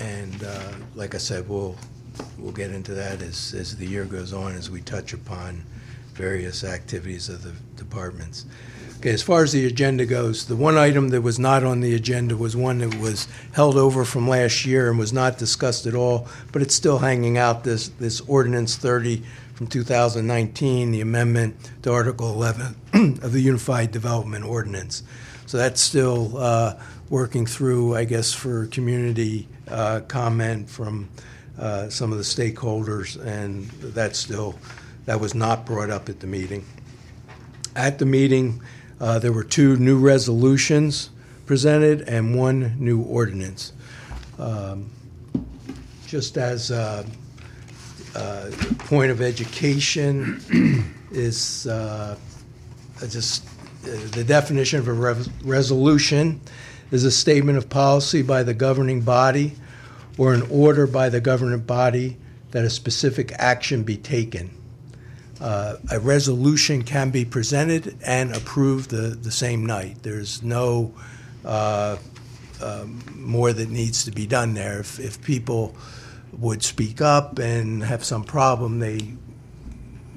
And uh, like I said, we'll, we'll get into that as, as the year goes on, as we touch upon various activities of the departments. Okay, as far as the agenda goes, the one item that was not on the agenda was one that was held over from last year and was not discussed at all, but it's still hanging out, this, this ordinance 30 from 2019, the amendment to Article 11 of the Unified Development Ordinance. So that's still uh, working through, I guess, for community uh, comment from uh, some of the stakeholders, and that's still, that was not brought up at the meeting. At the meeting, uh, there were two new resolutions presented and one new ordinance. Um, Just as a uh, point of education is uh, uh, just, uh, the definition of a resolution is a statement of policy by the governing body or an order by the governing body that a specific action be taken. Uh, A resolution can be presented and approved the, the same night. There's no uh, um, more that needs to be done there. If, if people would speak up and have some problem, they,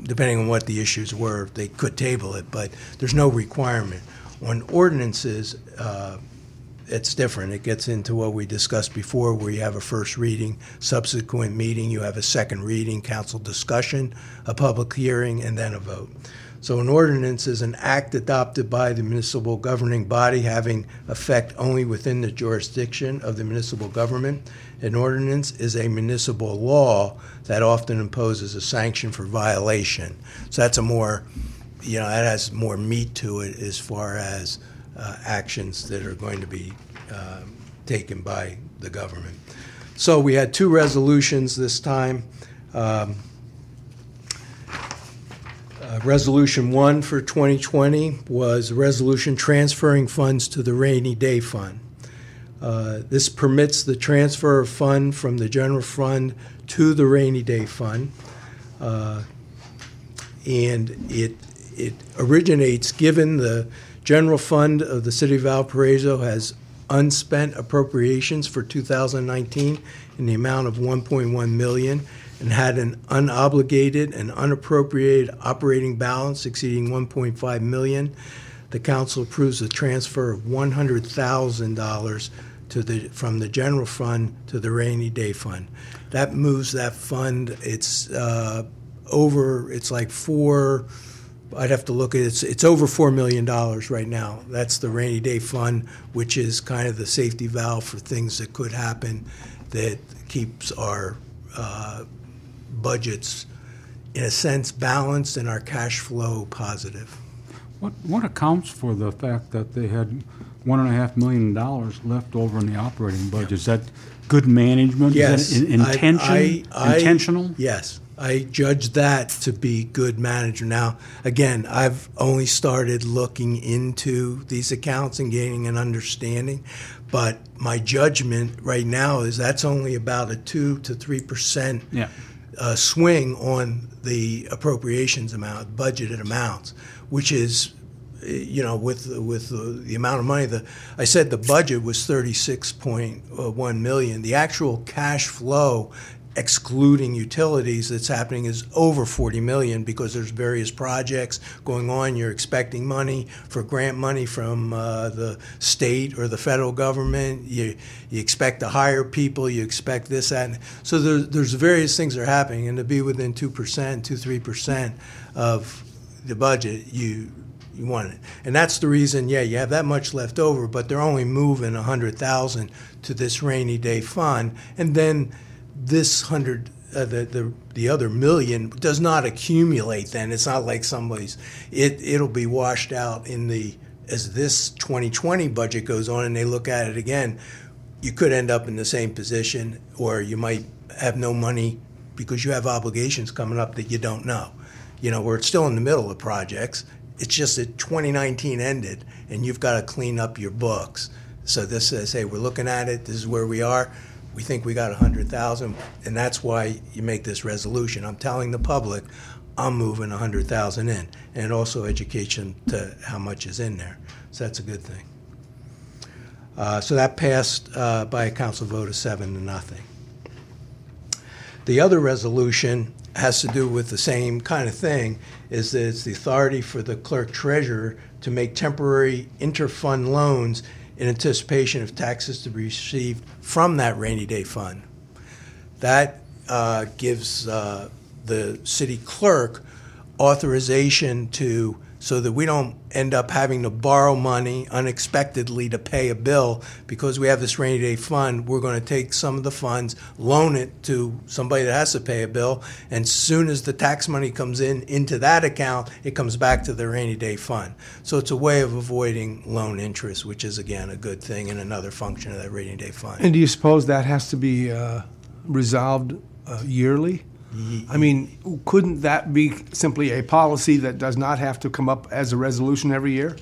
depending on what the issues were, they could table it, but there's no requirement. On ordinances, uh, it's different. It gets into what we discussed before, where you have a first reading, subsequent meeting, you have a second reading, council discussion, a public hearing, and then a vote. So an ordinance is an act adopted by the municipal governing body having effect only within the jurisdiction of the municipal government. An ordinance is a municipal law that often imposes a sanction for violation. So that's a more, you know, that has more meat to it as far as uh, actions that are going to be um, taken by the government. So we had two resolutions this time. Um, uh, Resolution 1 for 2020 was a resolution transferring funds to the rainy day fund. Uh, This permits the transfer of fund from the general fund to the rainy day fund. Uh, And it, it originates, given the general fund of the city of Valparaiso has unspent appropriations for 2019 in the amount of 1.1 million and had an unobligated and unappropriated operating balance exceeding 1.5 million. The council approves a transfer of $100,000 to the, from the general fund to the rainy day fund. That moves that fund, it's uh, over, it's like four, I'd have to look at it, it's, it's over $4 million right now. That's the rainy day fund, which is kind of the safety valve for things that could happen that keeps our uh, budgets, in a sense, balanced and our cash flow positive. What, what accounts for the fact that they had one and a half million dollars left over in the operating budget? Is that good management? Yes. Is that in- I- intention, I- I- intentional? Yes. I judge that to be good management. Now, again, I've only started looking into these accounts and gaining an understanding, but my judgment right now is that's only about a two to three percent Yeah. uh, swing on the appropriations amount, budgeted amounts, which is, uh, you know, with with the, the amount of money. The I said the budget was thirty six point one million. The actual cash flow, excluding utilities, that's happening is over forty million because there's various projects going on. You're expecting money for grant money from uh, the state or the federal government. You you expect to hire people. You expect this that. And so there's there's various things that are happening, and to be within two percent, two three percent of the budget, you you want it, and that's the reason. Yeah, you have that much left over, but they're only moving a hundred thousand to this rainy day fund, and then this hundred. Uh, the, the the other million does not accumulate. Then it's not like somebody's. It it'll be washed out in the as this 2020 budget goes on, and they look at it again. You could end up in the same position, or you might have no money because you have obligations coming up that you don't know. You know, we're still in the middle of projects. It's just that 2019 ended, and you've got to clean up your books. So this says, hey, we're looking at it. This is where we are. We think we got 100,000, and that's why you make this resolution. I'm telling the public, I'm moving 100,000 in, and also education to how much is in there. So that's a good thing. Uh, so that passed uh, by a council vote of seven to nothing. The other resolution has to do with the same kind of thing, is that it's the authority for the clerk treasurer to make temporary interfund loans in anticipation of taxes to be received from that rainy day fund. That uh, gives uh, the city clerk authorization to so that we don't end up having to borrow money unexpectedly to pay a bill because we have this rainy day fund. We're going to take some of the funds, loan it to somebody that has to pay a bill, and as soon as the tax money comes in into that account, it comes back to the rainy day fund. So it's a way of avoiding loan interest, which is again a good thing and another function of that rainy day fund. And do you suppose that has to be uh, resolved uh, yearly? I mean, couldn't that be simply a policy that does not have to come up as a resolution every year?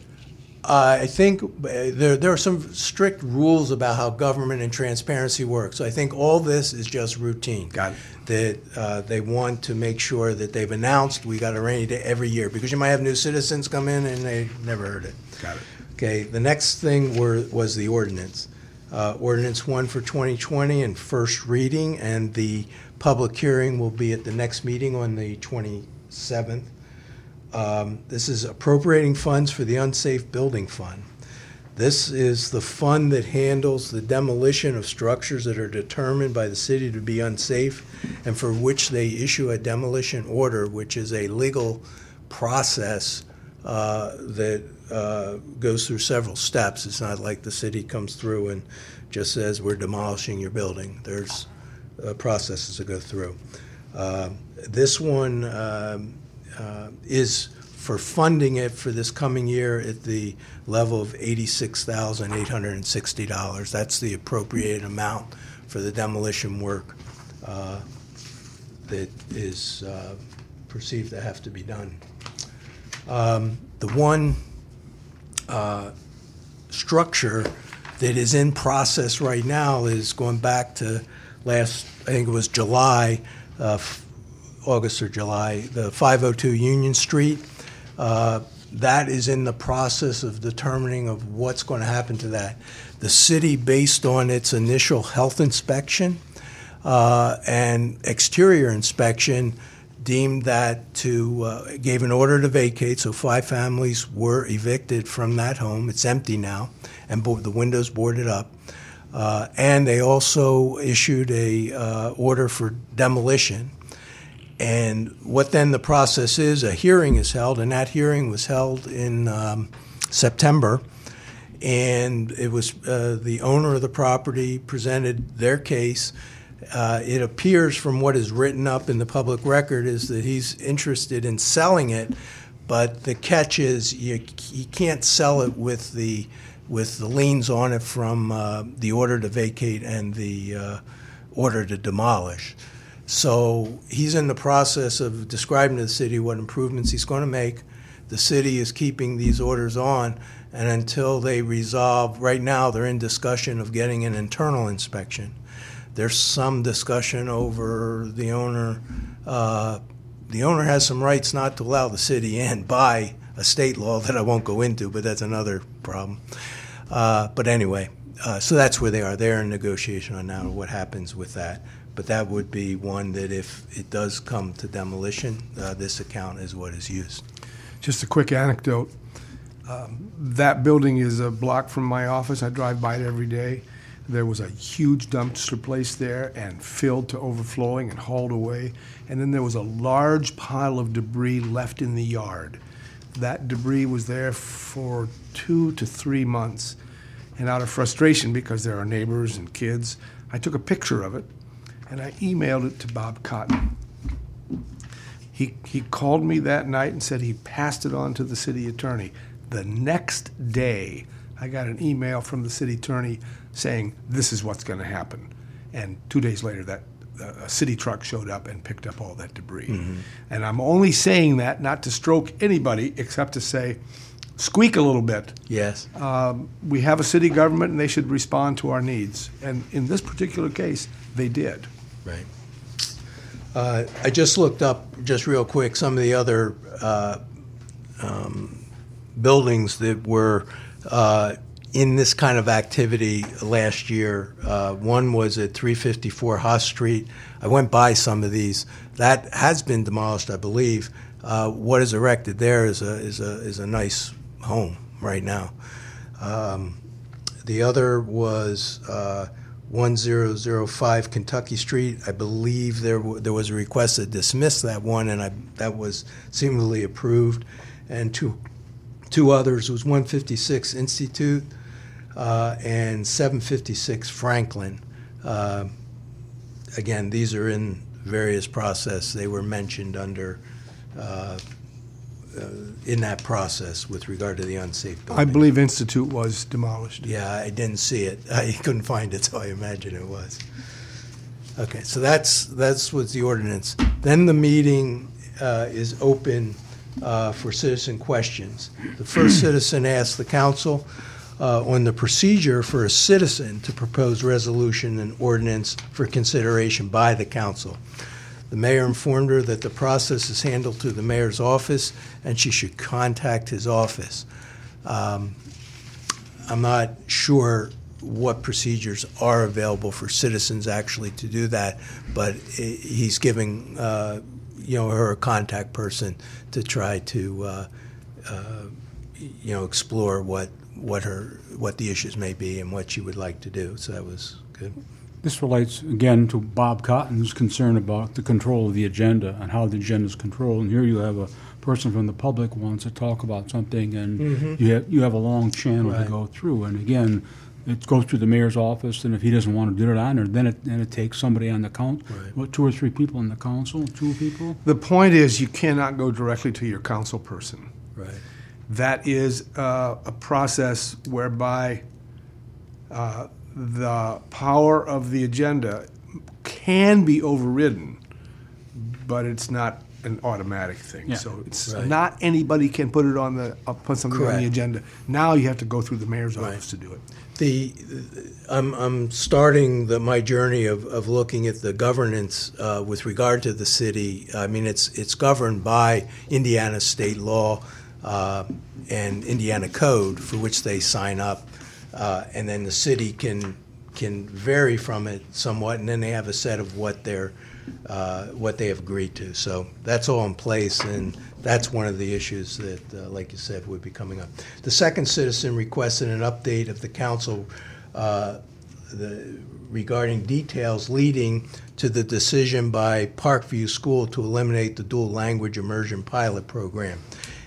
Uh, I think uh, there, there are some strict rules about how government and transparency works. So I think all this is just routine. Got it. That uh, they want to make sure that they've announced we got a rainy day every year because you might have new citizens come in and they never heard it. Got it. Okay, the next thing were, was the ordinance. Uh, ordinance one for 2020 and first reading, and the public hearing will be at the next meeting on the 27th. Um, This is appropriating funds for the unsafe building fund. This is the fund that handles the demolition of structures that are determined by the city to be unsafe and for which they issue a demolition order, which is a legal process uh, that uh, goes through several steps. It's not like the city comes through and just says, we're demolishing your building. There's uh, processes to go through. Uh, This one um, uh, is for funding it for this coming year at the level of $86,860. That's the appropriated amount for the demolition work uh, that is uh, perceived to have to be done. Um, The one uh, structure that is in process right now is going back to last, I think it was July, uh, August or July, the 502 Union Street. Uh, That is in the process of determining of what's going to happen to that. The city, based on its initial health inspection uh, and exterior inspection, deemed that to, uh, gave an order to vacate, so five families were evicted from that home. It's empty now, and bo- the windows boarded up. Uh, And they also issued a uh, order for demolition. And what then the process is, a hearing is held, and that hearing was held in um, September. And it was uh, the owner of the property presented their case. Uh, it appears from what is written up in the public record is that he's interested in selling it, but the catch is you, you can't sell it with the with the liens on it from uh, the order to vacate and the uh, order to demolish. So he's in the process of describing to the city what improvements he's going to make. The city is keeping these orders on, and until they resolve, right now they're in discussion of getting an internal inspection. There's some discussion over the owner. Uh, the owner has some rights not to allow the city in by a state law that I won't go into, but that's another problem. Uh, but anyway, uh, so that's where they are. They're in negotiation on now what happens with that. But that would be one that if it does come to demolition, uh, this account is what is used. Just a quick anecdote. Um, that building is a block from my office. I drive by it every day. There was a huge dumpster placed there and filled to overflowing and hauled away. And then there was a large pile of debris left in the yard. That debris was there for two to three months. And out of frustration, because there are neighbors and kids, I took a picture of it and I emailed it to Bob Cotton. He, he called me that night and said he passed it on to the city attorney. The next day, I got an email from the city attorney saying, this is what's going to happen. And two days later, that a city truck showed up and picked up all that debris. And I'm only saying that not to stroke anybody, except to say, squeak a little bit. Yes. Um, we have a city government, and they should respond to our needs. And in this particular case, they did. Right. Uh, I just looked up, just real quick, some of the other uh, um, buildings that were uh, in this kind of activity last year. Uh, One was at 354 Haas Street. I went by some of these. That has been demolished, I believe. Uh, What is erected there is a, is a, is a nice home right now. Um, The other was uh, 1005 Kentucky Street. I believe there, w- there was a request to dismiss that one, and I, that was seemingly approved. And two, Two others was 156 Institute uh, and 756 Franklin. Uh, again, these are in various process. They were mentioned under uh, uh, in that process with regard to the unsafe building. I believe Institute was demolished. Yeah, I didn't see it. I couldn't find it, so I imagine it was. Okay, so that's that's what's the ordinance. Then the meeting uh, is open uh, for citizen questions. The first citizen asks the council uh, on the procedure for a citizen to propose resolution and ordinance for consideration by the council. The mayor informed her that the process is handled through the mayor's office, and she should contact his office. Um, I'm not sure what procedures are available for citizens actually to do that, but he's giving, uh, you know, her contact person to try to, uh, uh, you know, explore what, what her, what the issues may be and what she would like to do. So that was good. This relates again to Bob Cotton's concern about the control of the agenda and how the agenda is controlled. And here you have a person from the public wants to talk about something, and you have, you have a long channel to go through. And again, it goes through the mayor's office, and if he doesn't want to do it on there, then it, then it takes somebody on the council, Right. what, two or three people on the council, two people? The point is, you cannot go directly to your council person. Right. That is uh, a process whereby uh, the power of the agenda can be overridden, but it's not an automatic thing. Yeah. So it's Right. not anybody can put it on the, uh, put something on the agenda. Now you have to go through the mayor's office to do it. The, I'm, I'm starting the, my journey of, of looking at the governance uh, with regard to the city. I mean, it's, it's governed by Indiana state law uh, and Indiana code for which they sign up. Uh, and then the city can, can vary from it somewhat, and then they have a set of what they're, uh, what they have agreed to. So that's all in place, and that's one of the issues that, uh, like you said, would be coming up. The second citizen requested an update of the council uh, the- regarding details leading to the decision by Parkview School to eliminate the dual language immersion pilot program.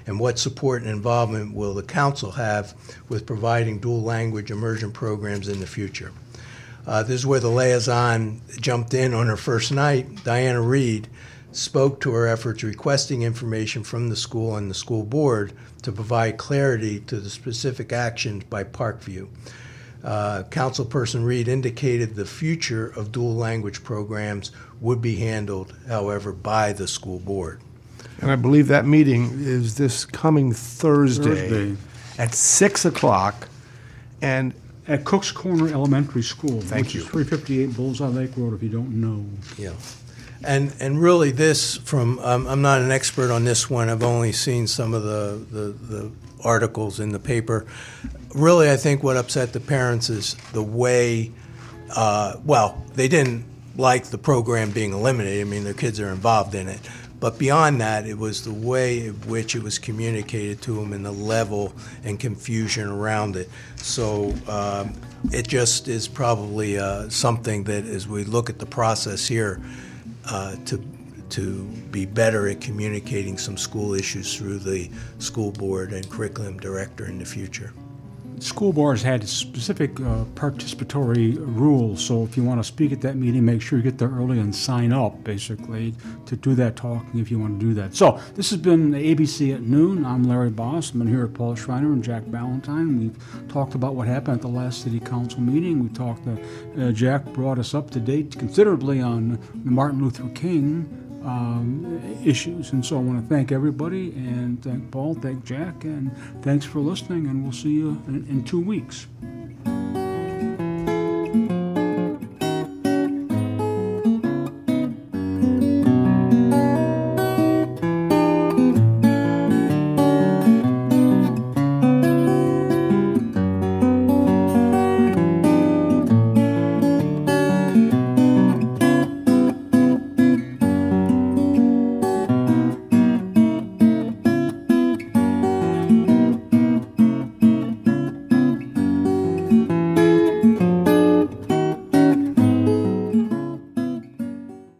And what support and involvement will the council have with providing dual language immersion programs in the future? Uh, this is where the liaison jumped in on her first night. Diana Reed spoke to her efforts requesting information from the school and the school board to provide clarity to the specific actions by Parkview. Uh, Councilperson Reed indicated the future of dual language programs would be handled, however, by the school board. And I believe that meeting is this coming Thursday, Thursday. at 6 o'clock. And At Cook's Corner Elementary School. Thank Which you. is 358 Bullseye Lake Road, if you don't know. Yeah. And, and really this from, um, I'm not an expert on this one, I've only seen some of the, the, the articles in the paper. Really, I think what upset the parents is the way, uh, well, they didn't like the program being eliminated, I mean, their kids are involved in it. But beyond that, it was the way in which it was communicated to them and the level and confusion around it. So um, it just is probably uh, something that, as we look at the process here, uh, to to be better at communicating some school issues through the school board and curriculum director in the future. School boards had specific uh, participatory rules, so if you want to speak at that meeting, make sure you get there early and sign up, basically, to do that talking if you want to do that. So, this has been ABC at noon. I'm Larry Boss. I'm here with Paul Schreiner and Jack Ballantyne. We've talked about what happened at the last city council meeting. We talked, uh, uh, Jack brought us up to date considerably on Martin Luther King um, issues. And so I want to thank everybody and thank Paul, thank Jack, and thanks for listening. And we'll see you in, in two weeks.